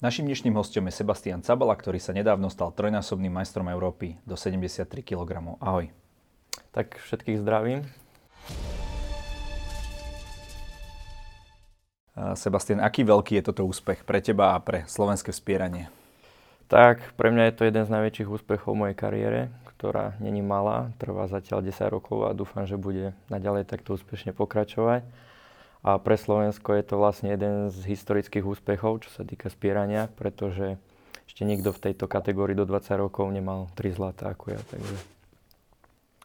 Našim dnešným hostom je Sebastian Cabala, ktorý sa nedávno stal trojnásobným majstrom Európy do 73 kg. Ahoj. Tak všetkých zdravím. Sebastian, aký veľký je toto úspech pre teba a pre slovenské vspieranie? Tak, pre mňa je to jeden z najväčších úspechov mojej kariére, ktorá není malá, trvá zatiaľ 10 rokov a dúfam, že bude naďalej takto úspešne pokračovať. A pre Slovensko je to vlastne jeden z historických úspechov, čo sa týka spierania, pretože ešte nikto v tejto kategórii do 20 rokov nemal 3 zlatá ako ja. Takže...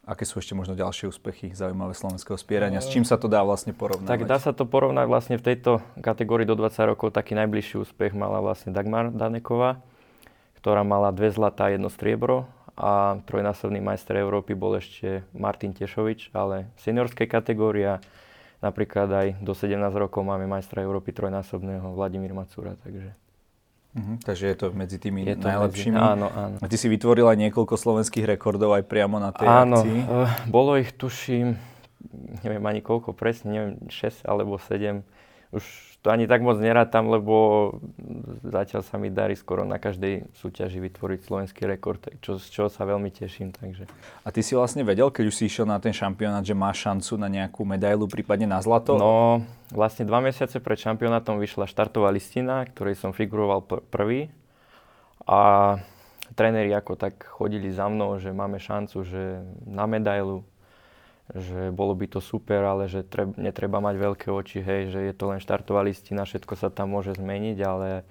Aké sú ešte možno ďalšie úspechy zaujímavé slovenského spierania? S čím sa to dá vlastne porovnať? Tak dá sa to porovnať vlastne v tejto kategórii do 20 rokov. Taký najbližší úspech mala vlastne Dagmar Daneková, ktorá mala dve zlatá a jedno striebro a trojnásobný majster Európy bol ešte Martin Tešovič, ale seniorskej kategória Napríklad aj do 17 rokov máme majstra Európy trojnásobného Vladimír Macúra, takže... Uh-huh, takže je to medzi tými je to najlepšími. Medzi, áno, áno. A ty si vytvoril aj niekoľko slovenských rekordov aj priamo na tej áno, akcii. Áno, uh, bolo ich tuším, neviem ani koľko presne, neviem, 6 alebo 7. Už to ani tak moc nerátam, lebo zatiaľ sa mi darí skoro na každej súťaži vytvoriť slovenský rekord, čo, z čoho sa veľmi teším. Takže. A ty si vlastne vedel, keď už si išiel na ten šampionát, že máš šancu na nejakú medailu, prípadne na zlato? No, vlastne dva mesiace pred šampionátom vyšla štartová listina, ktorej som figuroval pr- prvý. A tréneri ako tak chodili za mnou, že máme šancu, že na medailu, že bolo by to super, ale že treb, netreba mať veľké oči, hej, že je to len štartová listina, všetko sa tam môže zmeniť, ale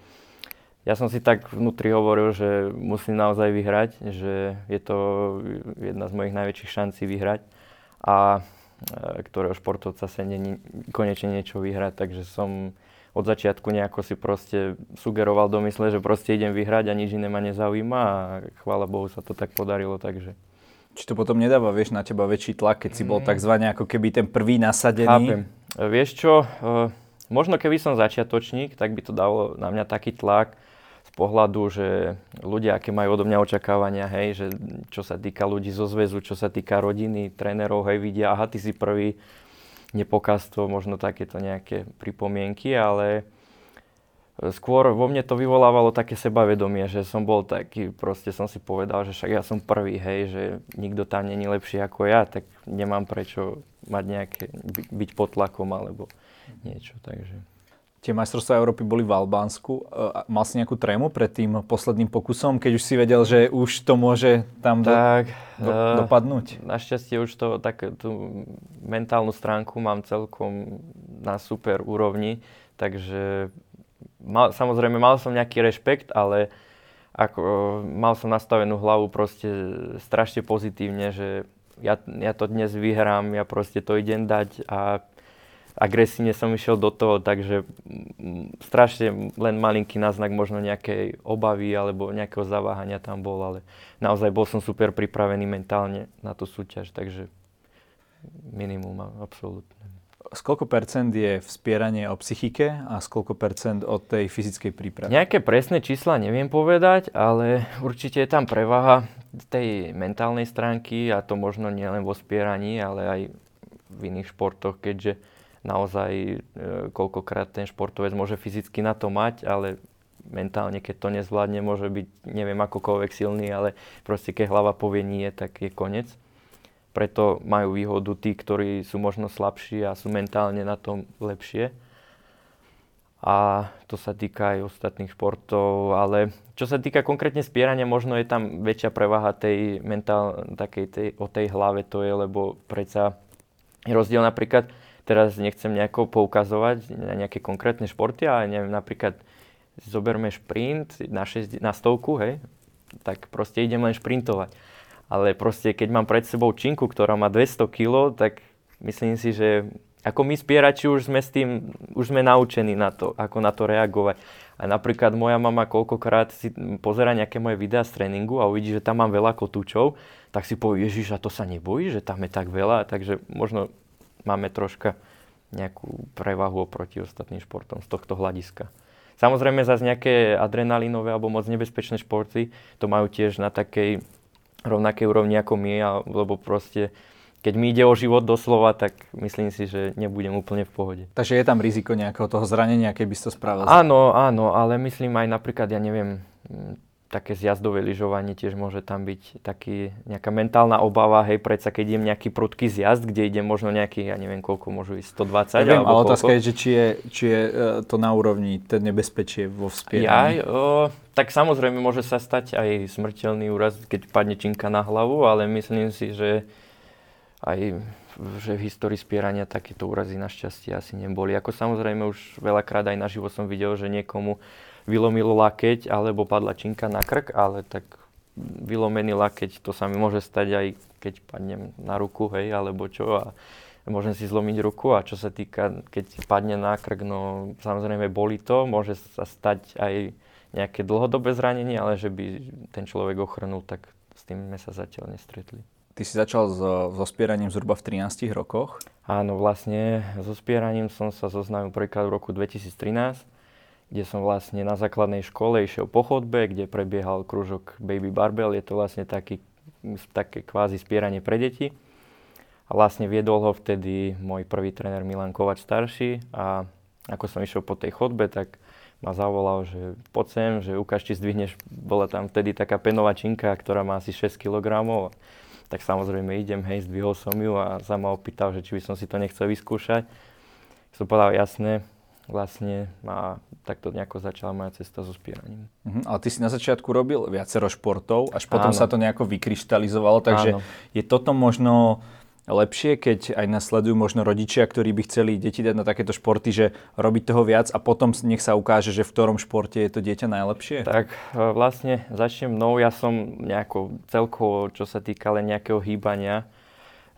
ja som si tak vnútri hovoril, že musím naozaj vyhrať, že je to jedna z mojich najväčších šancí vyhrať a e, ktorého športovca sa není konečne niečo vyhrať, takže som od začiatku nejako si proste sugeroval do mysle, že proste idem vyhrať a nič iné ma nezaujíma a chvála Bohu sa to tak podarilo, takže či to potom nedáva, vieš, na teba väčší tlak, keď si bol mm. takzvaný ako keby ten prvý nasadený? Chápem. E, vieš čo, e, možno keby som začiatočník, tak by to dalo na mňa taký tlak z pohľadu, že ľudia, aké majú odo mňa očakávania, hej, že čo sa týka ľudí zo zväzu, čo sa týka rodiny, trénerov, hej, vidia, aha, ty si prvý, nepokaz to, možno takéto nejaké pripomienky, ale skôr vo mne to vyvolávalo také sebavedomie, že som bol taký, proste som si povedal, že však ja som prvý, hej, že nikto tam není lepší ako ja, tak nemám prečo mať nejaké, by, byť pod tlakom alebo niečo, takže. Tie majstrovstvá Európy boli v Albánsku. E, mal si nejakú trému pred tým posledným pokusom, keď už si vedel, že už to môže tam tak, do, do, uh, dopadnúť? Našťastie už to, tak tú mentálnu stránku mám celkom na super úrovni, takže mal, samozrejme mal som nejaký rešpekt, ale ako, mal som nastavenú hlavu proste strašne pozitívne, že ja, ja to dnes vyhrám, ja proste to idem dať a agresívne som išiel do toho, takže strašne len malinký náznak možno nejakej obavy alebo nejakého zaváhania tam bol, ale naozaj bol som super pripravený mentálne na tú súťaž, takže minimum absolútne z koľko percent je vspieranie o psychike a z koľko percent o tej fyzickej príprave? Nejaké presné čísla neviem povedať, ale určite je tam prevaha tej mentálnej stránky a to možno nielen vo spieraní, ale aj v iných športoch, keďže naozaj e, koľkokrát ten športovec môže fyzicky na to mať, ale mentálne, keď to nezvládne, môže byť neviem akokoľvek silný, ale proste keď hlava povie nie, tak je koniec preto majú výhodu tí, ktorí sú možno slabší a sú mentálne na tom lepšie. A to sa týka aj ostatných športov, ale čo sa týka konkrétne spierania, možno je tam väčšia prevaha tej mentál, takej tej, o tej hlave to je, lebo predsa rozdiel napríklad, teraz nechcem nejako poukazovať na nejaké konkrétne športy, ale neviem, napríklad zoberme šprint na, 6, na stovku, hej, tak proste idem len šprintovať ale proste keď mám pred sebou činku, ktorá má 200 kg, tak myslím si, že ako my spierači už sme s tým, už sme naučení na to, ako na to reagovať. A napríklad moja mama koľkokrát si pozera nejaké moje videá z tréningu a uvidí, že tam mám veľa kotúčov, tak si povie, Ježiš, a to sa nebojí, že tam je tak veľa, takže možno máme troška nejakú prevahu oproti ostatným športom z tohto hľadiska. Samozrejme zase nejaké adrenalinové alebo moc nebezpečné športy to majú tiež na takej rovnakej úrovni ako my, lebo proste keď mi ide o život doslova, tak myslím si, že nebudem úplne v pohode. Takže je tam riziko nejakého toho zranenia, keby si to spravil? Áno, áno, ale myslím aj napríklad, ja neviem, také zjazdové lyžovanie tiež môže tam byť taký, nejaká mentálna obava, hej, predsa keď idem nejaký prudký zjazd, kde ide možno nejaký, ja neviem koľko, môžu ísť 120 ja viem, ale otázka je, že či je, či je e, to na úrovni, ten nebezpečie vo vspieraní. Ja, o, tak samozrejme môže sa stať aj smrteľný úraz, keď padne činka na hlavu, ale myslím si, že aj že v histórii spierania takéto úrazy našťastie asi neboli. Ako samozrejme už veľakrát aj naživo som videl, že niekomu vylomilo lakeť alebo padla činka na krk, ale tak vylomený lakeť, to sa mi môže stať aj keď padnem na ruku, hej, alebo čo a môžem si zlomiť ruku a čo sa týka, keď padne na krk, no samozrejme boli to, môže sa stať aj nejaké dlhodobé zranenie, ale že by ten človek ochrnul, tak s tým sme sa zatiaľ nestretli. Ty si začal so, so spieraním zhruba v 13 rokoch? Áno, vlastne so spieraním som sa zoznámil prvýkrát v roku 2013 kde som vlastne na základnej škole išiel po chodbe, kde prebiehal kružok Baby Barbell. Je to vlastne taký, také kvázi spieranie pre deti. A vlastne viedol ho vtedy môj prvý tréner Milan Kovač starší a ako som išiel po tej chodbe, tak ma zavolal, že poď sem, že ukáž, či zdvihneš. Bola tam vtedy taká penová činka, ktorá má asi 6 kg. Tak samozrejme idem, hej, zdvihol som ju a sa ma opýtal, že či by som si to nechcel vyskúšať. Som povedal, jasné, vlastne a takto nejako začala moja cesta so spieraním. Uh-huh. Ale ty si na začiatku robil viacero športov, až potom Áno. sa to nejako vykryštalizovalo, takže Áno. je toto možno lepšie, keď aj nasledujú možno rodičia, ktorí by chceli deti dať na takéto športy, že robiť toho viac a potom nech sa ukáže, že v ktorom športe je to dieťa najlepšie? Tak e, vlastne začnem mnou, ja som nejako celkovo, čo sa týka len nejakého hýbania,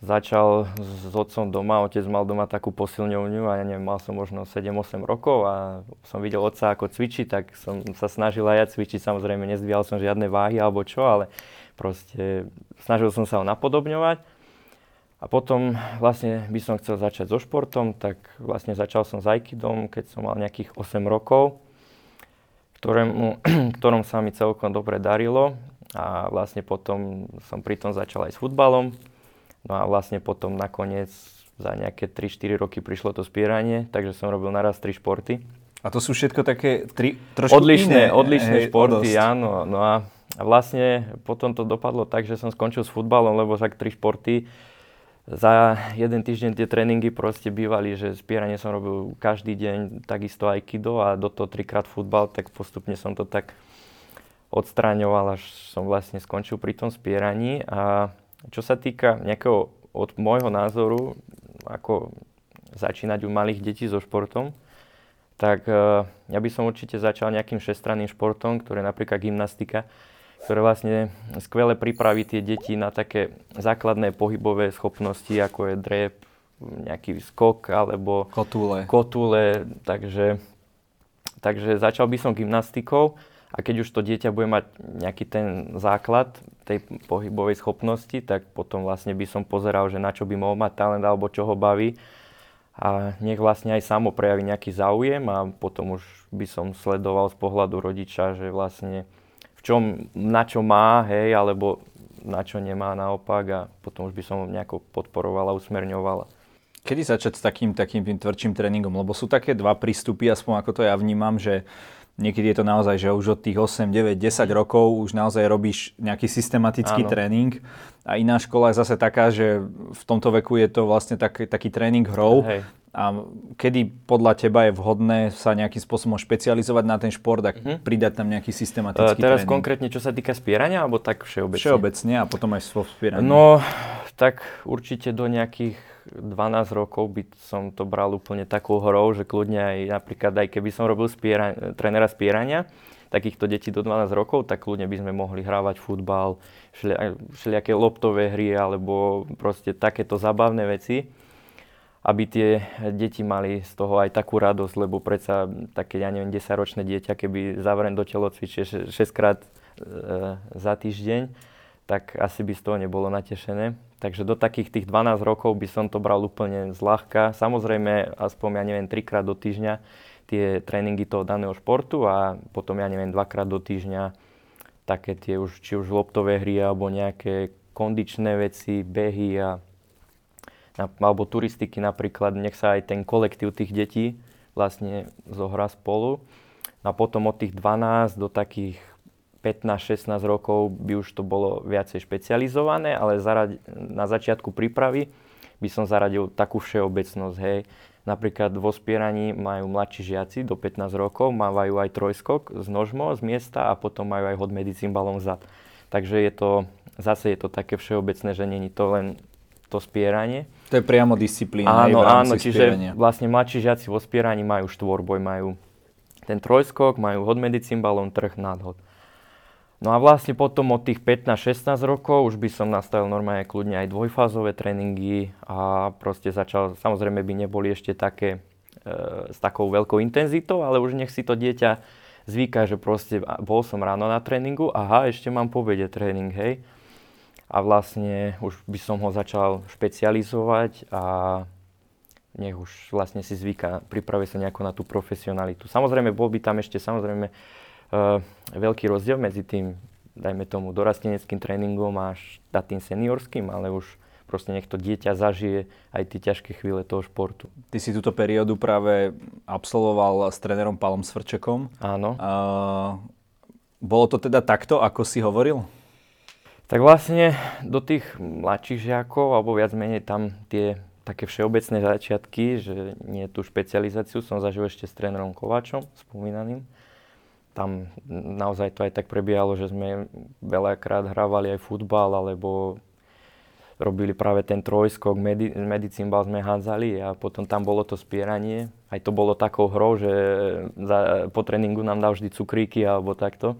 začal s otcom doma, otec mal doma takú posilňovňu a ja neviem, mal som možno 7-8 rokov a som videl otca ako cvičí, tak som sa snažil aj ja cvičiť, samozrejme nezdvíjal som žiadne váhy alebo čo, ale proste snažil som sa ho napodobňovať. A potom vlastne by som chcel začať so športom, tak vlastne začal som s Aikidom, keď som mal nejakých 8 rokov, ktorému, ktorom sa mi celkom dobre darilo a vlastne potom som pri tom začal aj s futbalom. No a vlastne potom nakoniec za nejaké 3-4 roky prišlo to spieranie, takže som robil naraz 3 športy. A to sú všetko také tri, trošku odlišné, iné, odlišné hej, športy, odosť. áno. No a vlastne potom to dopadlo tak, že som skončil s futbalom, lebo však tri športy za jeden týždeň tie tréningy proste bývali, že spieranie som robil každý deň, takisto aj kido a do toho trikrát futbal, tak postupne som to tak odstráňoval, až som vlastne skončil pri tom spieraní a čo sa týka nejakého, od môjho názoru, ako začínať u malých detí so športom, tak uh, ja by som určite začal nejakým šestranným športom, ktoré napríklad gymnastika, ktoré vlastne skvele pripraví tie deti na také základné pohybové schopnosti, ako je drep, nejaký skok alebo kotúle. kotúle takže, takže začal by som gymnastikou a keď už to dieťa bude mať nejaký ten základ tej pohybovej schopnosti, tak potom vlastne by som pozeral, že na čo by mohol mať talent alebo čo ho baví. A nech vlastne aj samo prejaví nejaký záujem a potom už by som sledoval z pohľadu rodiča, že vlastne v čom, na čo má, hej, alebo na čo nemá naopak a potom už by som ho nejako podporoval a usmerňoval. Kedy začať s takým, takým tým tvrdším tréningom? Lebo sú také dva prístupy, aspoň ako to ja vnímam, že Niekedy je to naozaj, že už od tých 8, 9, 10 rokov už naozaj robíš nejaký systematický Áno. tréning. A iná škola je zase taká, že v tomto veku je to vlastne tak, taký tréning hrou. Hej. A kedy podľa teba je vhodné sa nejakým spôsobom špecializovať na ten šport a uh-huh. pridať tam nejaký systematický uh, Teraz tréning? konkrétne, čo sa týka spierania, alebo tak všeobecne? Všeobecne a potom aj svo spieraní. No, tak určite do nejakých 12 rokov by som to bral úplne takou hrou, že kľudne aj napríklad aj keby som robil spiera, trénera spierania, takýchto detí do 12 rokov, tak kľudne by sme mohli hrávať futbal, všelijaké loptové hry alebo proste takéto zabavné veci, aby tie deti mali z toho aj takú radosť, lebo predsa také, ja neviem, 10-ročné dieťa, keby zavrem do telocvičie 6 krát e, za týždeň, tak asi by z toho nebolo natešené. Takže do takých tých 12 rokov by som to bral úplne zľahka. Samozrejme, aspoň, ja neviem, trikrát do týždňa tie tréningy toho daného športu a potom, ja neviem, dvakrát do týždňa také tie už, či už loptové hry alebo nejaké kondičné veci, behy a alebo turistiky napríklad, nech sa aj ten kolektív tých detí vlastne zohrá spolu. No a potom od tých 12 do takých 15-16 rokov by už to bolo viacej špecializované, ale zaradi, na začiatku prípravy by som zaradil takú všeobecnosť, hej. Napríklad vo spieraní majú mladší žiaci do 15 rokov, mávajú aj trojskok z nožmo z miesta a potom majú aj hod medzi cymbalom zad. Takže je to, zase je to také všeobecné, že není to len to spieranie. To je priamo disciplína áno, aj v áno, čiže spierania. vlastne mladší žiaci vo spieraní majú štvorboj, majú ten trojskok, majú hod medzi cymbalom, trh, nadhod. No a vlastne potom od tých 15-16 rokov už by som nastavil normálne kľudne aj dvojfázové tréningy a proste začal, samozrejme by neboli ešte také e, s takou veľkou intenzitou, ale už nech si to dieťa zvyká, že proste bol som ráno na tréningu, aha, ešte mám po obede tréning, hej. A vlastne už by som ho začal špecializovať a nech už vlastne si zvyká, pripraví sa nejako na tú profesionalitu. Samozrejme, bol by tam ešte samozrejme veľký rozdiel medzi tým, dajme tomu, dorasteneckým tréningom až tým seniorským, ale už proste nech to dieťa zažije aj tie ťažké chvíle toho športu. Ty si túto periódu práve absolvoval s trénerom Palom Svrčekom. Áno. Uh, bolo to teda takto, ako si hovoril? Tak vlastne do tých mladších žiakov, alebo viac menej tam tie také všeobecné začiatky, že nie tú špecializáciu som zažil ešte s trénerom Kováčom, spomínaným tam naozaj to aj tak prebiehalo, že sme veľakrát hrávali aj futbal, alebo robili práve ten trojskok, medi, medicínbal sme hádzali a potom tam bolo to spieranie. Aj to bolo takou hrou, že za, po tréningu nám dal vždy cukríky alebo takto.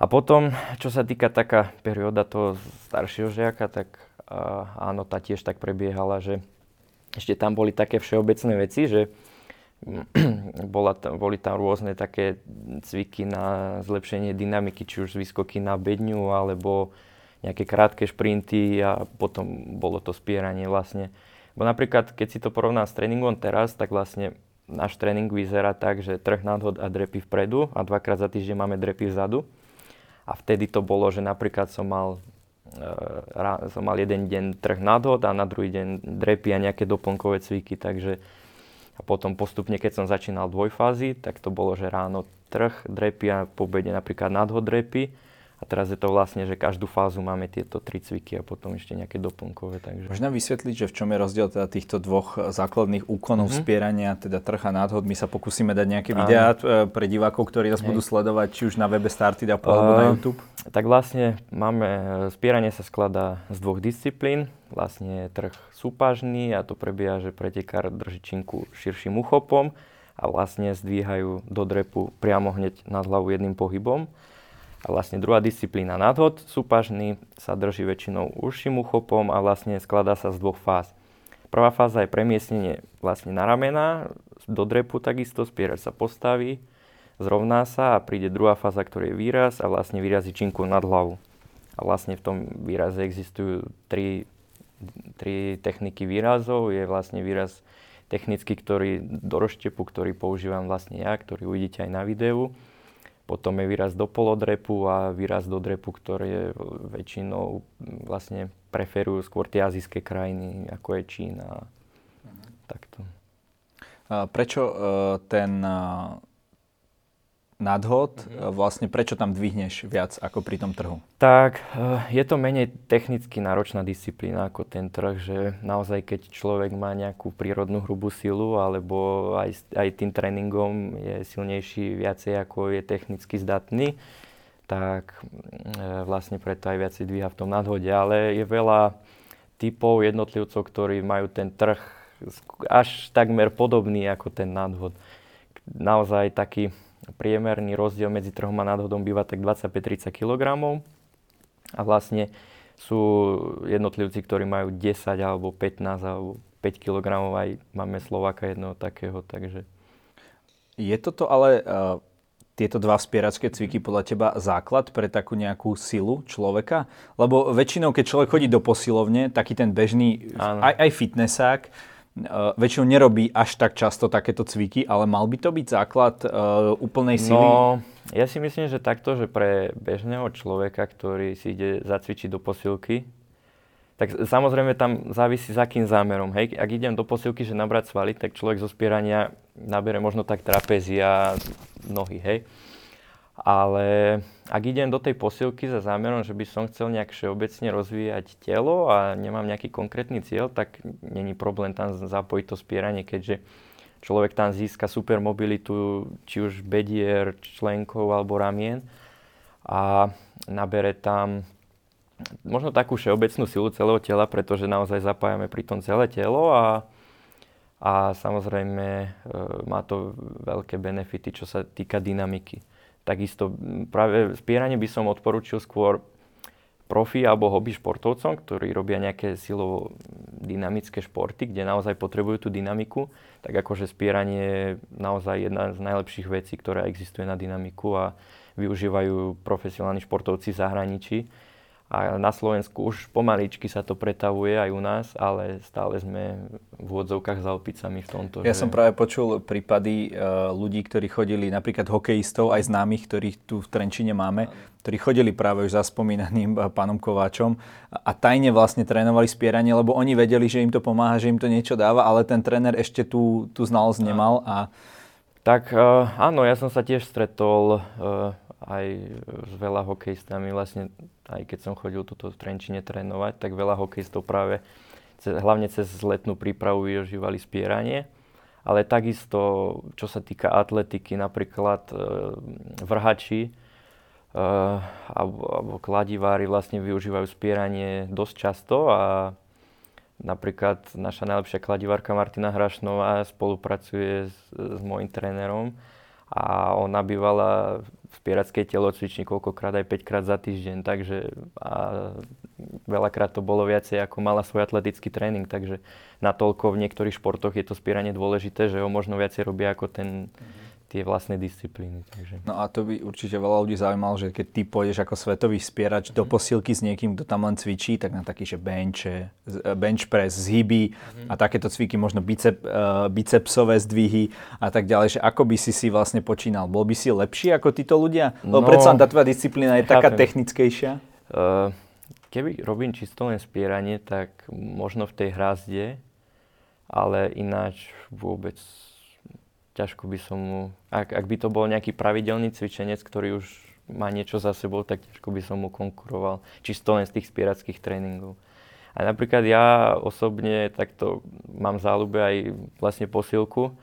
A potom, čo sa týka taká perióda toho staršieho žiaka, tak uh, áno, tá tiež tak prebiehala, že ešte tam boli také všeobecné veci, že bola tam, boli tam rôzne také cviky na zlepšenie dynamiky, či už z výskoky na bedňu, alebo nejaké krátke šprinty a potom bolo to spieranie vlastne. Bo napríklad, keď si to porovná s tréningom teraz, tak vlastne náš tréning vyzerá tak, že trh nadhod a drepy vpredu a dvakrát za týždeň máme drepy vzadu. A vtedy to bolo, že napríklad som mal, e, som mal jeden deň trh nadhod a na druhý deň drepy a nejaké doplnkové cviky, takže a potom postupne, keď som začínal dvojfázy, tak to bolo, že ráno trh, drepy a po obede napríklad nadhod drepy a teraz je to vlastne, že každú fázu máme tieto tri cviky a potom ešte nejaké doplnkové. Takže... Možno vysvetliť, že v čom je rozdiel teda týchto dvoch základných úkonov mm-hmm. spierania, teda trh a nádhod. My sa pokúsime dať nejaké videá Áno. pre divákov, ktorí nás Hej. budú sledovať, či už na webe Started alebo uh, na YouTube. Tak vlastne máme, spieranie sa skladá z dvoch disciplín. Vlastne trh súpažný a to prebieha, že pretekár drží činku širším uchopom a vlastne zdvíhajú do drepu priamo hneď nad hlavu jedným pohybom. A vlastne druhá disciplína nadhod súpažný sa drží väčšinou užším uchopom a vlastne skladá sa z dvoch fáz. Prvá fáza je premiestnenie vlastne na ramena, do drepu takisto, spierač sa postaví, zrovná sa a príde druhá fáza, ktorý je výraz a vlastne vyrazí činku nad hlavu. A vlastne v tom výraze existujú tri, tri techniky výrazov. Je vlastne výraz technický, ktorý do rozštepu, ktorý používam vlastne ja, ktorý uvidíte aj na videu potom je výraz do polodrepu a výraz do drepu, ktoré väčšinou vlastne preferujú skôr tie azijské krajiny, ako je Čína. Uh-huh. Takto. Prečo e, ten nadhod, mm-hmm. vlastne prečo tam dvihneš viac ako pri tom trhu? Tak, eh, je to menej technicky náročná disciplína ako ten trh, že naozaj keď človek má nejakú prírodnú hrubú silu alebo aj, aj tým tréningom je silnejší viacej ako je technicky zdatný, tak eh, vlastne preto aj viacej dvíha v tom nadhode. Ale je veľa typov jednotlivcov, ktorí majú ten trh až takmer podobný ako ten nadhod. Naozaj taký priemerný rozdiel medzi trhom a nadhodom býva tak 25-30 kg. A vlastne sú jednotlivci, ktorí majú 10 alebo 15 alebo 5 kg, aj máme Slováka jedného takého, takže... Je toto ale uh, tieto dva spieracké cviky podľa teba základ pre takú nejakú silu človeka? Lebo väčšinou, keď človek chodí do posilovne, taký ten bežný, aj, aj fitnessák, väčšinou nerobí až tak často takéto cviky, ale mal by to byť základ uh, úplnej sily? No, ja si myslím, že takto, že pre bežného človeka, ktorý si ide zacvičiť do posilky, tak samozrejme tam závisí za akým zámerom. Hej. Ak idem do posilky, že nabrať svaly, tak človek zo spierania nabere možno tak trapézia, nohy, hej. Ale ak idem do tej posilky za zámerom, že by som chcel nejak všeobecne rozvíjať telo a nemám nejaký konkrétny cieľ, tak není problém tam zapojiť to spieranie, keďže človek tam získa super mobilitu, či už bedier, členkov alebo ramien a nabere tam možno takú všeobecnú silu celého tela, pretože naozaj zapájame pri tom celé telo a, a samozrejme e, má to veľké benefity, čo sa týka dynamiky. Takisto práve spieranie by som odporučil skôr profi alebo hobby športovcom, ktorí robia nejaké silovo dynamické športy, kde naozaj potrebujú tú dynamiku, tak akože spieranie je naozaj jedna z najlepších vecí, ktorá existuje na dynamiku a využívajú profesionálni športovci v zahraničí a na Slovensku už pomaličky sa to pretavuje aj u nás, ale stále sme v úvodzovkách za opicami v tomto. Ja že... som práve počul prípady uh, ľudí, ktorí chodili, napríklad hokejistov, aj známych, ktorých tu v Trenčine máme, ktorí chodili práve už za spomínaným uh, pánom Kováčom a tajne vlastne trénovali spieranie, lebo oni vedeli, že im to pomáha, že im to niečo dáva, ale ten tréner ešte tú, tú znalosť nemal a tak uh, áno, ja som sa tiež stretol uh, aj s veľa hokejistami, vlastne aj keď som chodil tuto v Trenčine trénovať, tak veľa hokejistov práve hlavne cez letnú prípravu využívali spieranie. Ale takisto, čo sa týka atletiky, napríklad e, vrhači e, alebo, alebo kladivári vlastne využívajú spieranie dosť často a napríklad naša najlepšia kladivárka Martina Hrašnová spolupracuje s, s môjim trénerom a ona bývala v spierackej telocvični koľkokrát aj 5 krát za týždeň, takže a veľakrát to bolo viacej ako mala svoj atletický tréning, takže natoľko v niektorých športoch je to spieranie dôležité, že ho možno viacej robia ako ten, mm-hmm tie vlastné disciplíny. Takže. No a to by určite veľa ľudí zaujímalo, že keď ty pôjdeš ako svetový spierač mm. do mhm. posilky s niekým, kto tam len cvičí, tak na taký, že benche, bench press, zhyby mm. a takéto cviky, možno bicep, uh, bicepsové zdvihy a tak ďalej, že ako by si si vlastne počínal? Bol by si lepší ako títo ľudia? Lebo no, predsa tá tvoja disciplína je chápem. taká technickejšia. Uh, keby robím čisto len spieranie, tak možno v tej hrazde, ale ináč vôbec ťažko by som mu, ak, ak by to bol nejaký pravidelný cvičenec, ktorý už má niečo za sebou, tak ťažko by som mu konkuroval, čisto len z tých spierackých tréningov. A napríklad ja osobne takto mám záľube aj vlastne posilku,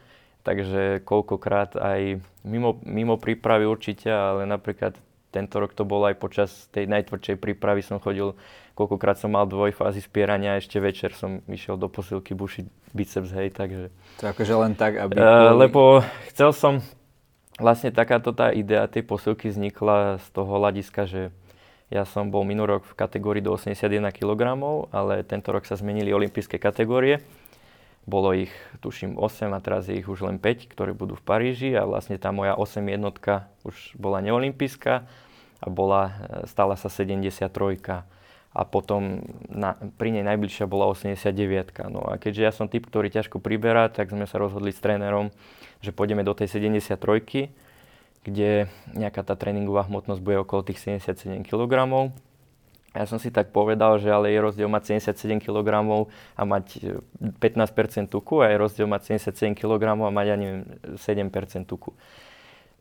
takže koľkokrát aj mimo, mimo prípravy určite, ale napríklad tento rok to bolo aj počas tej najtvrdšej prípravy som chodil koľkokrát som mal dvojfázy spierania a ešte večer som išiel do posilky bušiť biceps, hej, takže... To akože len tak, aby... Uh, lebo chcel som, vlastne takáto tá idea tej posilky vznikla z toho hľadiska, že ja som bol minulý rok v kategórii do 81 kg, ale tento rok sa zmenili olympijské kategórie. Bolo ich, tuším, 8 a teraz je ich už len 5, ktoré budú v Paríži a vlastne tá moja 8 jednotka už bola neolimpijská a bola, e, stala sa 73 a potom na, pri nej najbližšia bola 89. No a keďže ja som typ, ktorý ťažko priberá, tak sme sa rozhodli s trénerom, že pôjdeme do tej 73, kde nejaká tá tréningová hmotnosť bude okolo tých 77 kg. Ja som si tak povedal, že ale je rozdiel mať 77 kg a mať 15% tuku a je rozdiel mať 77 kg a mať, ja neviem, 7% tuku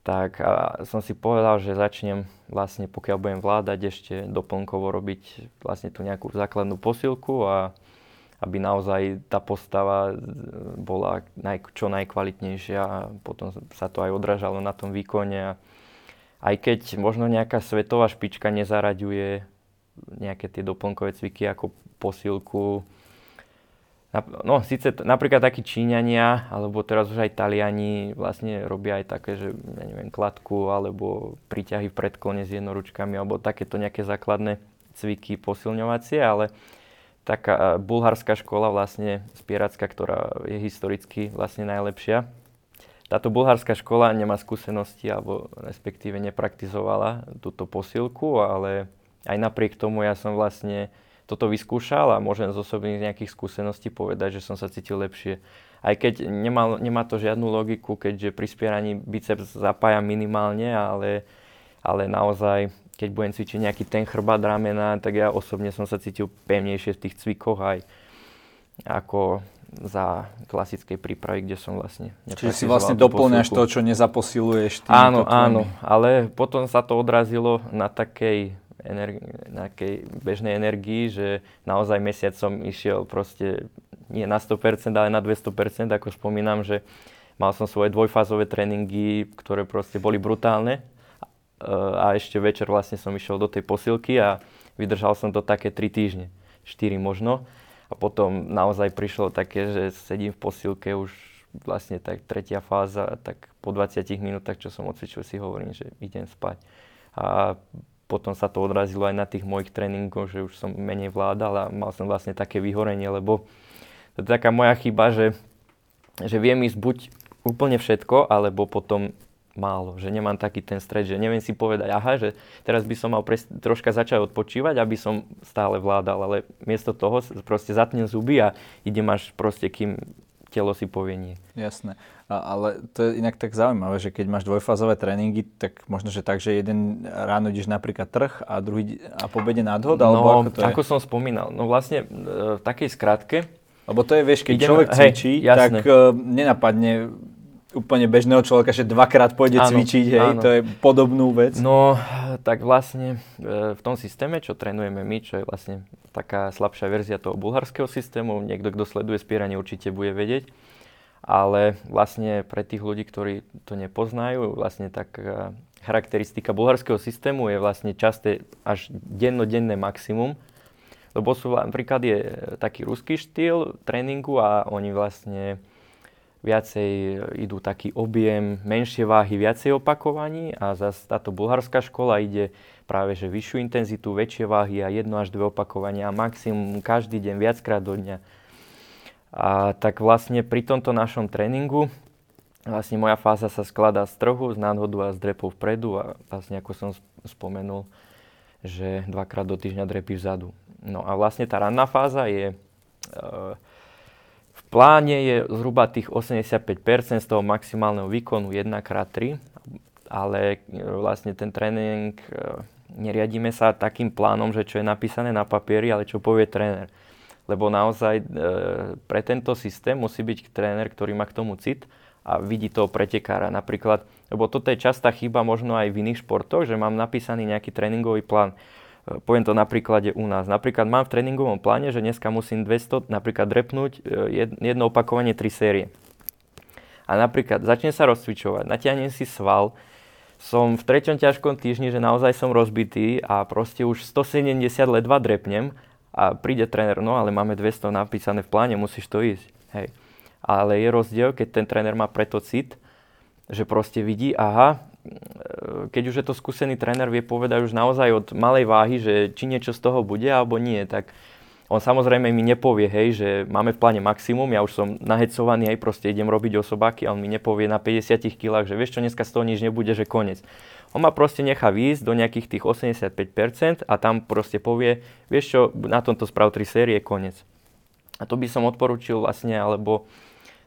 tak a som si povedal, že začnem vlastne, pokiaľ budem vládať, ešte doplnkovo robiť vlastne tú nejakú základnú posilku a aby naozaj tá postava bola naj, čo najkvalitnejšia a potom sa to aj odražalo na tom výkone. A aj keď možno nejaká svetová špička nezaraďuje nejaké tie doplnkové cviky ako posilku, No, síce napríklad takí Číňania, alebo teraz už aj Taliani vlastne robia aj také, že ja neviem, kladku, alebo príťahy v predklone s jednoručkami, alebo takéto nejaké základné cviky posilňovacie, ale taká bulharská škola vlastne spieracká, ktorá je historicky vlastne najlepšia. Táto bulharská škola nemá skúsenosti, alebo respektíve nepraktizovala túto posilku, ale aj napriek tomu ja som vlastne toto vyskúšal a môžem z osobných nejakých skúseností povedať, že som sa cítil lepšie. Aj keď nemal, nemá to žiadnu logiku, keďže pri spieraní biceps zapája minimálne, ale, ale naozaj keď budem cvičiť nejaký ten chrbát ramena, tak ja osobne som sa cítil pevnejšie v tých cvikoch aj ako za klasickej prípravy, kde som vlastne... Čiže si vlastne doplňaš to, čo nezaposiluješ. Áno, áno, ale potom sa to odrazilo na takej, energi- bežnej energii, že naozaj mesiac som išiel proste nie na 100%, ale na 200%, ako spomínam, že mal som svoje dvojfázové tréningy, ktoré proste boli brutálne a ešte večer vlastne som išiel do tej posilky a vydržal som to také 3 týždne, 4 možno. A potom naozaj prišlo také, že sedím v posilke už vlastne tak tretia fáza, tak po 20 minútach, čo som odcvičil, si hovorím, že idem spať. A potom sa to odrazilo aj na tých mojich tréningoch, že už som menej vládal a mal som vlastne také vyhorenie, lebo to je taká moja chyba, že, že viem ísť buď úplne všetko, alebo potom málo, že nemám taký ten stres, že neviem si povedať, aha, že teraz by som mal pres- troška začať odpočívať, aby som stále vládal, ale miesto toho proste zatnem zuby a idem až proste, kým telo si povie nie. Jasné. Ale to je inak tak zaujímavé, že keď máš dvojfázové tréningy, tak možno, že tak, že jeden ráno ideš napríklad trh a druhý a po obede nadhod, alebo no, ako to je? ako som spomínal, no vlastne e, v takej skratke, lebo to je, vieš, keď Idem, človek cvičí, hej, tak uh, nenapadne úplne bežného človeka, že dvakrát pôjde áno, cvičiť, hej, áno. to je podobnú vec. No, tak vlastne e, v tom systéme, čo trénujeme my, čo je vlastne taká slabšia verzia toho bulharského systému, niekto, kto sleduje spieranie, určite bude vedieť, ale vlastne pre tých ľudí, ktorí to nepoznajú, vlastne tak e, charakteristika bulharského systému je vlastne časté až dennodenné maximum, lebo sú napríklad je taký ruský štýl tréningu a oni vlastne viacej idú taký objem, menšie váhy, viacej opakovaní a zase táto bulharská škola ide práve že vyššiu intenzitu, väčšie váhy a jedno až dve opakovania a maximum každý deň, viackrát do dňa. A tak vlastne pri tomto našom tréningu vlastne moja fáza sa skladá z trhu, z nádhodu a z drepov vpredu a vlastne ako som spomenul, že dvakrát do týždňa drepy vzadu. No a vlastne tá ranná fáza je, e, v pláne je zhruba tých 85% z toho maximálneho výkonu 1x3, ale e, vlastne ten tréning, e, neriadíme sa takým plánom, že čo je napísané na papieri, ale čo povie tréner. Lebo naozaj pre tento systém musí byť tréner, ktorý má k tomu cit a vidí toho pretekára. Napríklad, lebo toto je častá chyba možno aj v iných športoch, že mám napísaný nejaký tréningový plán Poviem to na príklade u nás. Napríklad mám v tréningovom pláne, že dneska musím 200 napríklad drepnúť e, jedno opakovanie 3 série. A napríklad začne sa rozcvičovať, natiahnem si sval, som v treťom ťažkom týždni, že naozaj som rozbitý a proste už 170 ledva drepnem a príde tréner, no ale máme 200 napísané v pláne, musíš to ísť. Hej. Ale je rozdiel, keď ten tréner má preto cit, že proste vidí, aha, keď už je to skúsený tréner, vie povedať už naozaj od malej váhy, že či niečo z toho bude alebo nie, tak on samozrejme mi nepovie, hej, že máme v pláne maximum, ja už som nahecovaný, hej, proste idem robiť osobáky a on mi nepovie na 50 kg, že vieš čo, dneska z toho nič nebude, že koniec. On ma proste nechá výjsť do nejakých tých 85% a tam proste povie, vieš čo, na tomto sprav 3 série, koniec. A to by som odporučil vlastne, alebo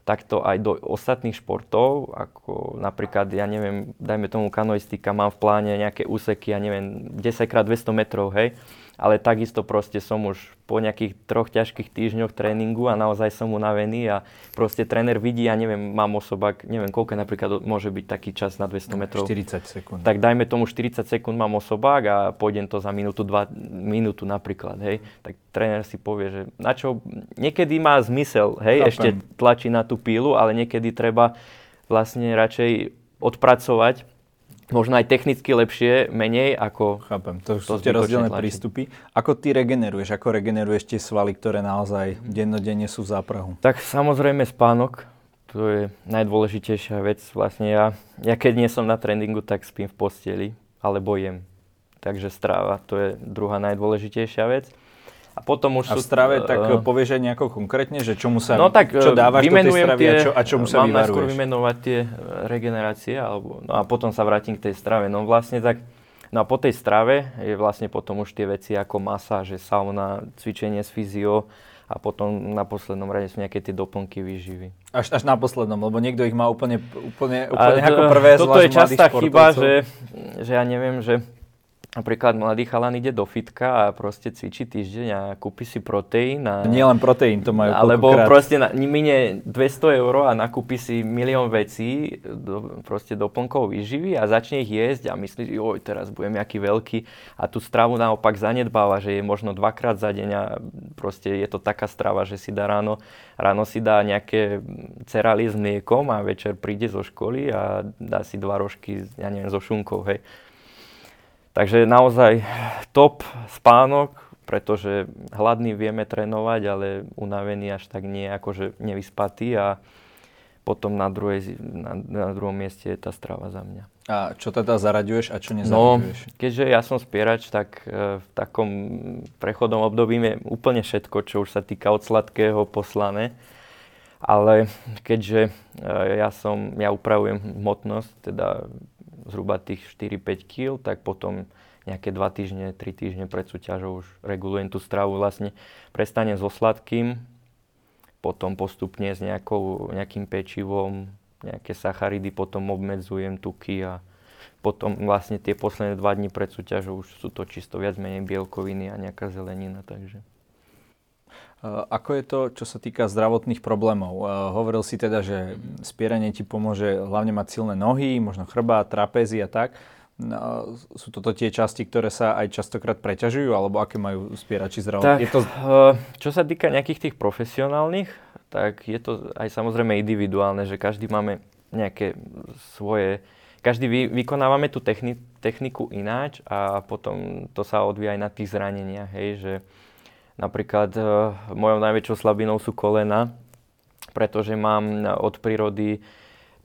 takto aj do ostatných športov, ako napríklad, ja neviem, dajme tomu kanoistika, mám v pláne nejaké úseky, ja neviem, 10x200 metrov, hej, ale takisto proste som už po nejakých troch ťažkých týždňoch tréningu a naozaj som unavený a proste tréner vidí, ja neviem, mám osobák, neviem, koľko napríklad môže byť taký čas na 200 metrov. 40 sekúnd. Tak dajme tomu 40 sekúnd mám osobák a pôjdem to za minútu, dva, minútu napríklad, hej. Tak tréner si povie, že na čo, niekedy má zmysel, hej, Chápem. ešte tlačí na tú pílu, ale niekedy treba vlastne radšej odpracovať možno aj technicky lepšie, menej ako... Chápem, to sú tie rozdielne prístupy. Ako ty regeneruješ? Ako regeneruješ tie svaly, ktoré naozaj dennodenne sú v záprahu? Tak samozrejme spánok, to je najdôležitejšia vec. Vlastne ja, ja keď nie som na tréningu, tak spím v posteli, alebo jem. Takže stráva, to je druhá najdôležitejšia vec. A potom už a v strave sú, tak uh, povieš aj nejako konkrétne, že čomu sa, no, tak, čo dávaš do tej stravy tie, a, čo, a čomu sa mám vyvaruješ? Mám vymenovať tie e, regenerácie, alebo, no a potom sa vrátim k tej strave. No vlastne tak, no a po tej strave je vlastne potom už tie veci ako masáže, sauna, cvičenie s fyzio, a potom na poslednom rade sú nejaké tie doplnky výživy. Až, až na poslednom, lebo niekto ich má úplne, úplne, úplne a, ako prvé, Toto je častá chyba, že, že ja neviem, že Napríklad mladý chalan ide do fitka a proste cvičí týždeň a kúpi si proteín. A, Nie len proteín, to majú Alebo krát. proste na, minie 200 eur a nakúpi si milión vecí, do, proste doplnkov výživy a začne ich jesť a myslí, že oj, teraz budem nejaký veľký a tú stravu naopak zanedbáva, že je možno dvakrát za deň a proste je to taká strava, že si dá ráno, ráno si dá nejaké ceralie s mliekom a večer príde zo školy a dá si dva rožky, ja neviem, so šunkou, hej. Takže naozaj top spánok, pretože hladný vieme trénovať, ale unavený až tak nie, akože nevyspatý a potom na, druhej, na, na druhom mieste je tá strava za mňa. A čo teda zaraďuješ a čo nezaraďuješ? No, keďže ja som spierač, tak e, v takom prechodom období je úplne všetko, čo už sa týka od sladkého poslané. Ale keďže e, ja som, ja upravujem hmotnosť, teda zhruba tých 4-5 kg, tak potom nejaké 2 týždne, 3 týždne pred súťažou už regulujem tú stravu. Vlastne prestanem so sladkým, potom postupne s nejakou, nejakým pečivom, nejaké sacharidy, potom obmedzujem tuky a potom vlastne tie posledné 2 dní pred súťažou už sú to čisto viac menej bielkoviny a nejaká zelenina, takže... Ako je to, čo sa týka zdravotných problémov? Hovoril si teda, že spieranie ti pomôže hlavne mať silné nohy, možno chrbát, trapézy a tak. No, sú toto tie časti, ktoré sa aj častokrát preťažujú, alebo aké majú spierači zdravotné? Tak, to... čo sa týka nejakých tých profesionálnych, tak je to aj samozrejme individuálne, že každý máme nejaké svoje každý vy, vykonávame tú techni, techniku ináč a potom to sa odvíja aj na tých zraneniach, hej, že Napríklad e, mojou najväčšou slabinou sú kolena, pretože mám od prírody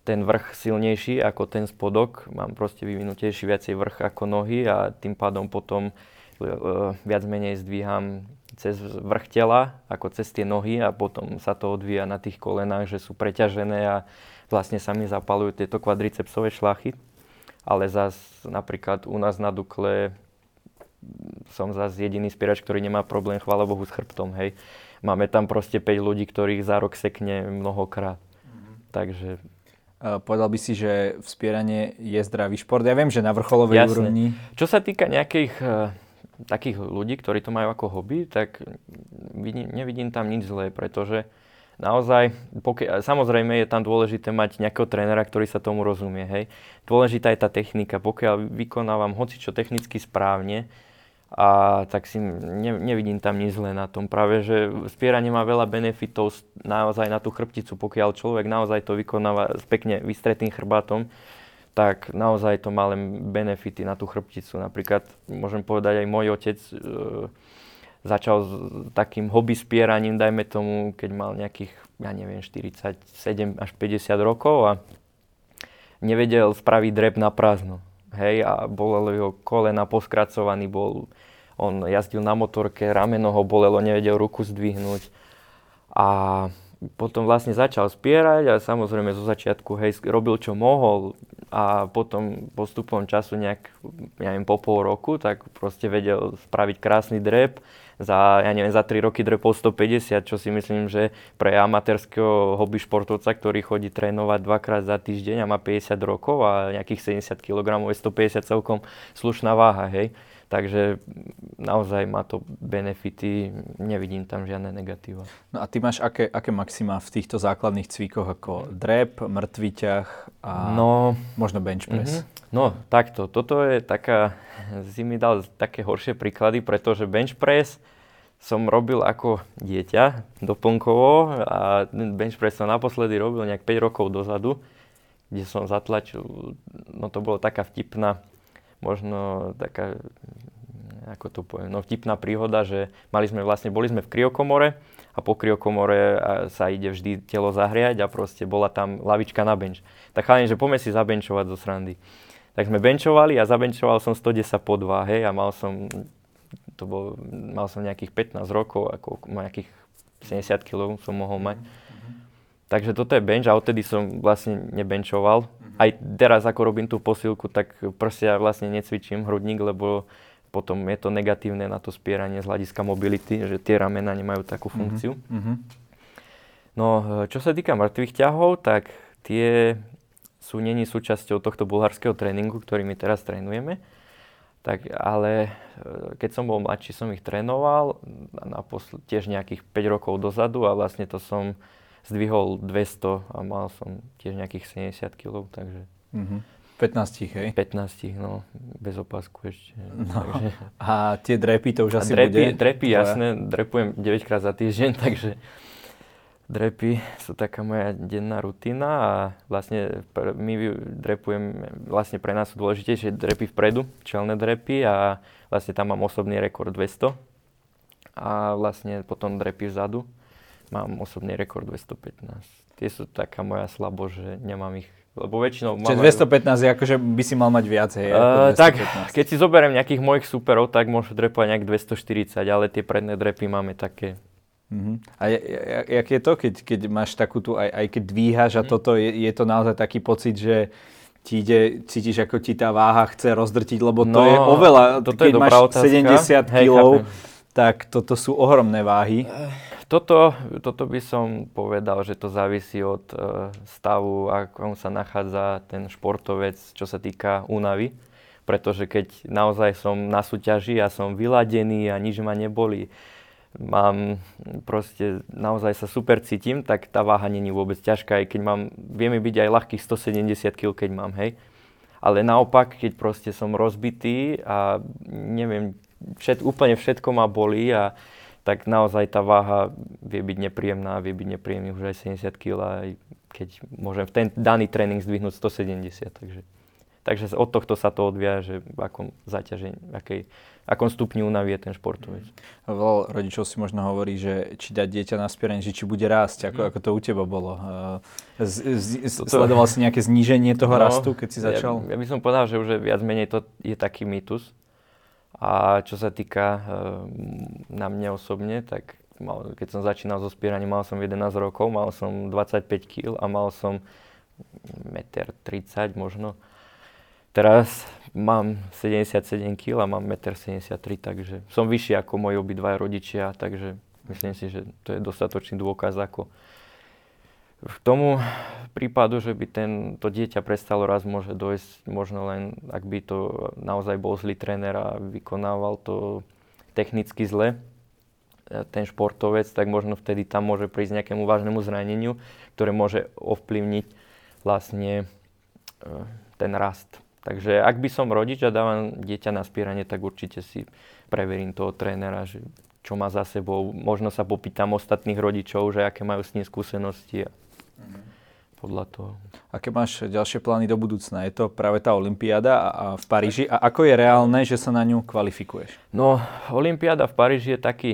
ten vrch silnejší ako ten spodok. Mám proste vyvinutejší viacej vrch ako nohy a tým pádom potom e, viac menej zdvíham cez vrch tela ako cez tie nohy a potom sa to odvíja na tých kolenách, že sú preťažené a vlastne sa mi zapalujú tieto kvadricepsové šlachy. Ale zas napríklad u nás na Dukle som zase jediný spierač, ktorý nemá problém, chvála Bohu, s chrbtom, hej. Máme tam proste 5 ľudí, ktorých za rok sekne mnohokrát. Mm-hmm. Takže... Povedal by si, že vspieranie je zdravý šport? Ja viem, že na vrcholovej Jasne. úrovni... Čo sa týka nejakých uh, takých ľudí, ktorí to majú ako hobby, tak vidím, nevidím tam nič zlé, pretože naozaj, pokiaľ, samozrejme je tam dôležité mať nejakého trénera, ktorý sa tomu rozumie, hej. Dôležitá je tá technika, pokiaľ vykonávam hoci čo technicky správne, a tak si ne, nevidím tam nič zlé na tom. Práve, že spieranie má veľa benefitov naozaj na tú chrbticu. Pokiaľ človek naozaj to vykonáva s pekne vystretým chrbátom, tak naozaj to má len benefity na tú chrbticu. Napríklad môžem povedať aj môj otec e, začal s takým hobby spieraním, dajme tomu, keď mal nejakých, ja neviem, 47 až 50 rokov a nevedel spraviť drep na prázdno hej, a bolelo jeho kolena, poskracovaný bol, on jazdil na motorke, rameno ho bolelo, nevedel ruku zdvihnúť. A potom vlastne začal spierať a samozrejme zo začiatku hej, robil čo mohol. A potom postupom času nejak, ja neviem, po pol roku, tak proste vedel spraviť krásny drep za, ja neviem, za 3 roky drepol 150, čo si myslím, že pre amatérskeho hobby športovca, ktorý chodí trénovať dvakrát za týždeň a má 50 rokov a nejakých 70 kg je 150 celkom slušná váha, hej. Takže naozaj má to benefity, nevidím tam žiadne negatíva. No a ty máš aké, aké maxima v týchto základných cvíkoch ako drep, mŕtvý ťah a no, možno bench press? Mm-hmm. No takto, toto je taká, si mi dal také horšie príklady, pretože bench press som robil ako dieťa doplnkovo a bench press som naposledy robil nejak 5 rokov dozadu, kde som zatlačil, no to bolo taká vtipná možno taká, ako to poviem, no vtipná príhoda, že mali sme vlastne, boli sme v kriokomore a po kriokomore sa ide vždy telo zahriať a proste bola tam lavička na bench. Tak chalani, že poďme si zabenčovať zo srandy. Tak sme benchovali a zabenčoval som 110 po 2, hej, a mal som, to bol, mal som nejakých 15 rokov, ako nejakých 70 kg som mohol mať. Mm-hmm. Takže toto je bench a odtedy som vlastne nebenčoval aj teraz, ako robím tú posilku, tak proste ja vlastne necvičím hrudník, lebo potom je to negatívne na to spieranie z hľadiska mobility, že tie ramena nemajú takú mhm, funkciu. Mm-hmm. No, čo sa týka mŕtvych ťahov, tak tie sú není súčasťou tohto bulharského tréningu, ktorý my teraz trénujeme. Tak, ale e, keď som bol mladší, som ich trénoval, naposl- tiež nejakých 5 rokov dozadu a vlastne to som zdvihol 200 a mal som tiež nejakých 70 kg, takže... Mm-hmm. 15, hej? 15, no, bez opasku ešte. No. Takže... A tie drepy to už asi drepy, bude? Drepy, jasné, drepujem 9 krát za týždeň, takže drepy sú taká moja denná rutina a vlastne my drepujem, vlastne pre nás sú dôležitejšie drepy vpredu, čelné drepy a vlastne tam mám osobný rekord 200 a vlastne potom drepy vzadu mám osobný rekord 215. Tie sú taká moja slabo, že nemám ich lebo väčšinou Čiže 215 je akože by si mal mať viac, hej? Uh, tak, keď si zoberiem nejakých mojich superov, tak môžu drepovať nejak 240, ale tie predné drepy máme také Uh-huh. A jak je to, keď, keď máš takú tu, aj, aj keď dvíhaš a uh-huh. toto, je, je to naozaj taký pocit, že ti ide, cítiš, ako ti tá váha chce rozdrtiť, lebo to no, je oveľa, keď je máš otázka. 70 kg, tak toto sú ohromné váhy. Toto, toto by som povedal, že to závisí od uh, stavu, ako sa nachádza ten športovec, čo sa týka únavy. Pretože keď naozaj som na súťaži a som vyladený a nič ma neboli, mám proste, naozaj sa super cítim, tak tá váha není vôbec ťažká, aj keď mám, vieme byť aj ľahkých 170 kg, keď mám, hej. Ale naopak, keď proste som rozbitý a neviem, všet, úplne všetko ma bolí a tak naozaj tá váha vie byť nepríjemná, vie byť nepríjemný už aj 70 kg, aj keď môžem v ten daný tréning zdvihnúť 170, takže, takže od tohto sa to odvia, že akom zaťažení, akej, akom stupni únavy je ten športovec. Veľa rodičov si možno hovorí, že či dať dieťa na spieranie, že či bude rásť, ako, mm. ako to u teba bolo. Z, z, z, sledoval si nejaké zníženie toho no, rastu, keď si začal? Ja, ja by som povedal, že už viac menej to je taký mýtus, a čo sa týka uh, na mne osobne, tak mal, keď som začínal so spieraním, mal som 11 rokov, mal som 25 kg a mal som 1,30 m možno. Teraz mám 77 kg a mám 1,73 m, takže som vyšší ako moji obidvaja rodičia, takže myslím si, že to je dostatočný dôkaz, ako k tomu prípadu, že by ten, to dieťa prestalo raz, môže dojsť možno len, ak by to naozaj bol zlý tréner a vykonával to technicky zle, e, ten športovec, tak možno vtedy tam môže prísť nejakému vážnemu zraneniu, ktoré môže ovplyvniť vlastne e, ten rast. Takže ak by som rodič a dávam dieťa na spíranie, tak určite si preverím toho trénera, že čo má za sebou. Možno sa popýtam ostatných rodičov, že aké majú s ním skúsenosti. Mm-hmm podľa toho. Aké máš ďalšie plány do budúcna? Je to práve tá Olympiáda a, a v Paríži. A ako je reálne, že sa na ňu kvalifikuješ? No, Olympiáda v Paríži je taký,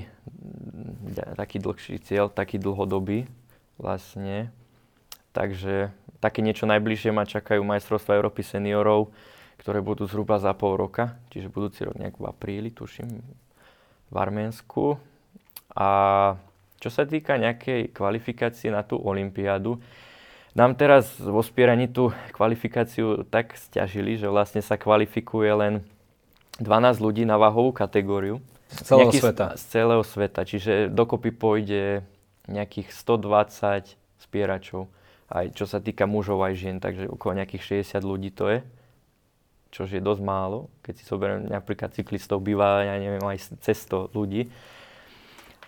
taký dlhší cieľ, taký dlhodobý vlastne. Takže také niečo najbližšie ma čakajú majstrovstvá Európy seniorov, ktoré budú zhruba za pol roka, čiže budúci rok nejak v apríli, tuším, v Arménsku. A čo sa týka nejakej kvalifikácie na tú Olympiádu, nám teraz vo spieraní tú kvalifikáciu tak stiažili, že vlastne sa kvalifikuje len 12 ľudí na váhovú kategóriu. Z celého sveta. Z celého sveta, čiže dokopy pôjde nejakých 120 spieračov, aj čo sa týka mužov aj žien, takže okolo nejakých 60 ľudí to je, čo je dosť málo. Keď si zoberiem napríklad cyklistov, býva, ja neviem, aj cez 100 ľudí.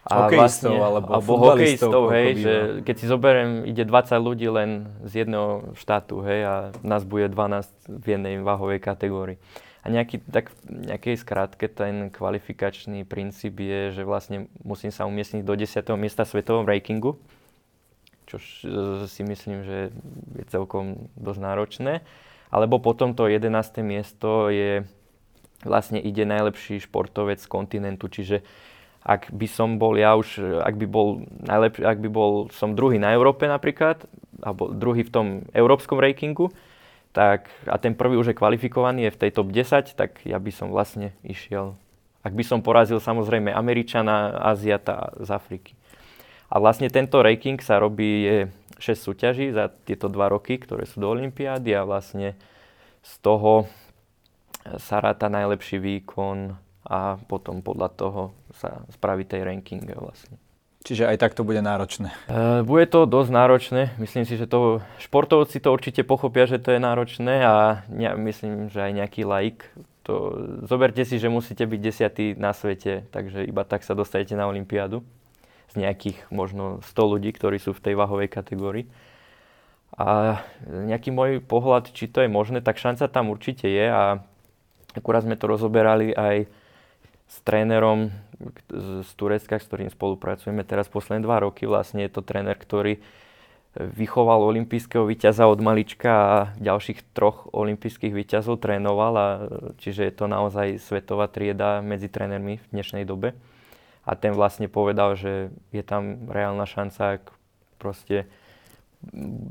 A hokejistov vlastne, alebo, alebo hokejistov, hej, že keď si zoberiem, ide 20 ľudí len z jedného štátu, hej, a nás bude 12 v jednej váhovej kategórii. A nejaký, tak nejakej skrátke ten kvalifikačný princíp je, že vlastne musím sa umiestniť do 10. miesta svetovom rankingu, čo si myslím, že je celkom dosť náročné. Alebo potom to 11. miesto je, vlastne ide najlepší športovec z kontinentu, čiže ak by som bol ja už, ak by bol najlepší, ak by bol som druhý na Európe napríklad, alebo druhý v tom európskom rankingu, tak a ten prvý už je kvalifikovaný, je v tej top 10, tak ja by som vlastne išiel. Ak by som porazil samozrejme Američana, Aziata z Afriky. A vlastne tento ranking sa robí, je 6 súťaží za tieto dva roky, ktoré sú do Olympiády a vlastne z toho sa ráta najlepší výkon a potom podľa toho sa spraví tej ranking vlastne. Čiže aj tak to bude náročné? Uh, bude to dosť náročné. Myslím si, že to športovci to určite pochopia, že to je náročné a ne, myslím, že aj nejaký laik to, zoberte si, že musíte byť desiatý na svete, takže iba tak sa dostanete na Olympiádu z nejakých možno 100 ľudí, ktorí sú v tej váhovej kategórii. A nejaký môj pohľad, či to je možné, tak šanca tam určite je a akurát sme to rozoberali aj s trénerom z Turecka, s ktorým spolupracujeme teraz posledné dva roky. Vlastne je to tréner, ktorý vychoval olympijského víťaza od malička a ďalších troch olympijských víťazov trénoval. A, čiže je to naozaj svetová trieda medzi trénermi v dnešnej dobe. A ten vlastne povedal, že je tam reálna šanca, ak proste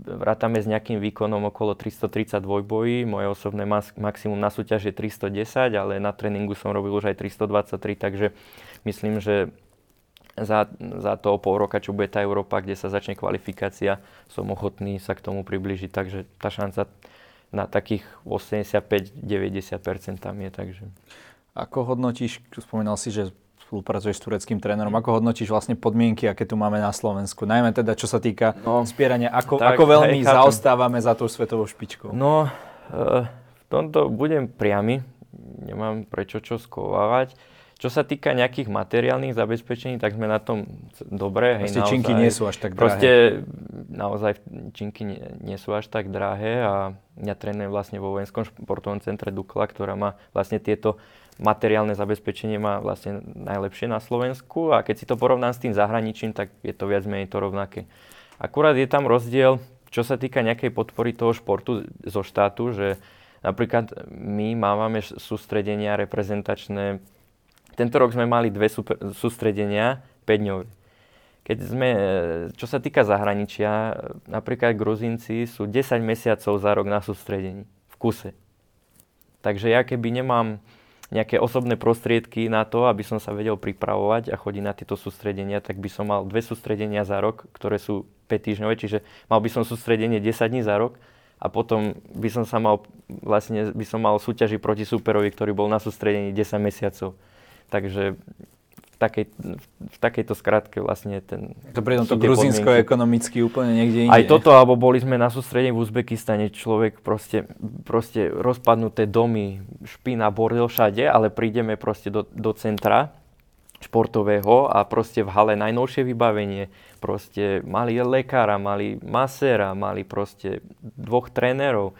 vrátame s nejakým výkonom okolo 330 dvojbojí. Moje osobné maximum na súťaž je 310, ale na tréningu som robil už aj 323, takže myslím, že za, za to pol roka, čo bude tá Európa, kde sa začne kvalifikácia, som ochotný sa k tomu približiť. Takže tá šanca na takých 85-90% tam je. Takže. Ako hodnotíš, spomínal si, že spolupracuješ s tureckým trénerom. Ako hodnotíš vlastne podmienky, aké tu máme na Slovensku? Najmä teda, čo sa týka no, spierania, ako, tak, ako veľmi hej, zaostávame za tou svetovou špičkou? No, e, v tomto budem priamy. Nemám prečo čo skovávať. Čo sa týka nejakých materiálnych zabezpečení, tak sme na tom dobre. Hej, naozaj, činky nie sú až tak drahé. Proste naozaj činky nie, nie sú až tak drahé a ja trénujem vlastne vo vojenskom športovom centre Dukla, ktorá má vlastne tieto materiálne zabezpečenie má vlastne najlepšie na Slovensku a keď si to porovnám s tým zahraničím, tak je to viac menej to rovnaké. Akurát je tam rozdiel, čo sa týka nejakej podpory toho športu zo štátu, že napríklad my máme sústredenia reprezentačné. Tento rok sme mali dve super, sústredenia 5 dňové. Keď sme, čo sa týka zahraničia, napríklad Gruzinci sú 10 mesiacov za rok na sústredení v kuse. Takže ja keby nemám nejaké osobné prostriedky na to, aby som sa vedel pripravovať a chodiť na tieto sústredenia, tak by som mal dve sústredenia za rok, ktoré sú 5 týždňové, čiže mal by som sústredenie 10 dní za rok a potom by som sa mal, vlastne by som mal súťaži proti superovi, ktorý bol na sústredení 10 mesiacov. Takže takej, v takejto skratke vlastne ten... To pri to Gruzinsko je ekonomicky úplne niekde inde. Aj toto, alebo boli sme na sústredení v Uzbekistane, človek proste, proste rozpadnuté domy, špina, bordel všade, ale prídeme proste do, do centra športového a proste v hale najnovšie vybavenie. Proste mali lekára, mali maséra, mali proste dvoch trénerov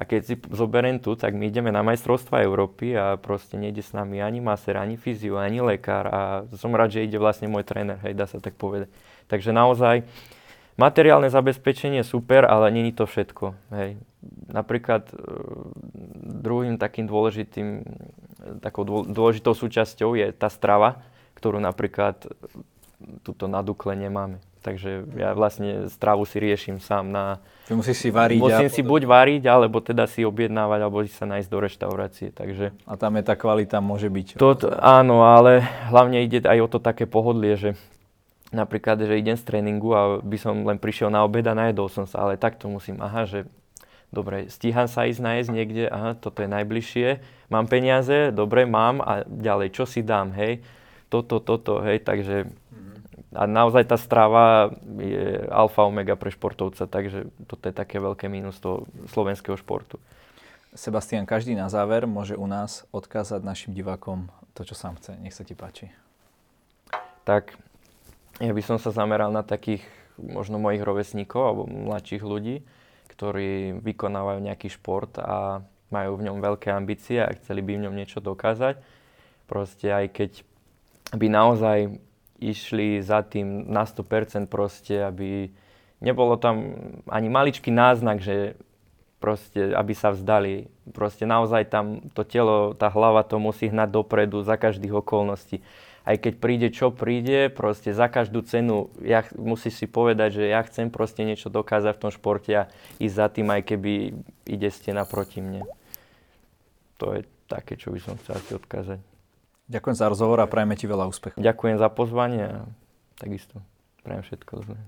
a keď si zoberiem tu, tak my ideme na majstrovstva Európy a proste nejde s nami ani maser, ani fyzio, ani lekár a som rád, že ide vlastne môj tréner, hej, dá sa tak povedať. Takže naozaj materiálne zabezpečenie super, ale není to všetko, hej. Napríklad e, druhým takým dôležitým, takou dôležitou súčasťou je tá strava, ktorú napríklad tuto na Dukle nemáme. Takže ja vlastne stravu si riešim sám na... Ty musíš si variť. Musím a... si buď variť, alebo teda si objednávať, alebo si sa nájsť do reštaurácie. Takže... A tam je tá kvalita, môže byť. To, áno, ale hlavne ide aj o to také pohodlie, že napríklad, že idem z tréningu a by som len prišiel na obed a najedol som sa, ale takto musím, aha, že dobre, stíham sa ísť nájsť niekde, aha, toto je najbližšie, mám peniaze, dobre, mám a ďalej, čo si dám, hej, toto, toto, hej, takže a naozaj tá strava je alfa omega pre športovca, takže toto je také veľké mínus toho slovenského športu. Sebastian, každý na záver môže u nás odkázať našim divákom to, čo sám chce. Nech sa ti páči. Tak, ja by som sa zameral na takých možno mojich rovesníkov alebo mladších ľudí, ktorí vykonávajú nejaký šport a majú v ňom veľké ambície a chceli by v ňom niečo dokázať. Proste aj keď by naozaj išli za tým na 100% proste, aby nebolo tam ani maličký náznak, že proste, aby sa vzdali. Proste naozaj tam to telo, tá hlava to musí hnať dopredu za každých okolností. Aj keď príde čo príde, proste za každú cenu ja, musíš si povedať, že ja chcem proste niečo dokázať v tom športe a ísť za tým, aj keby ide stena proti mne. To je také, čo by som chcel odkázať. Ďakujem za rozhovor a prajeme ti veľa úspechov. Ďakujem za pozvanie a takisto prajem všetko zlé.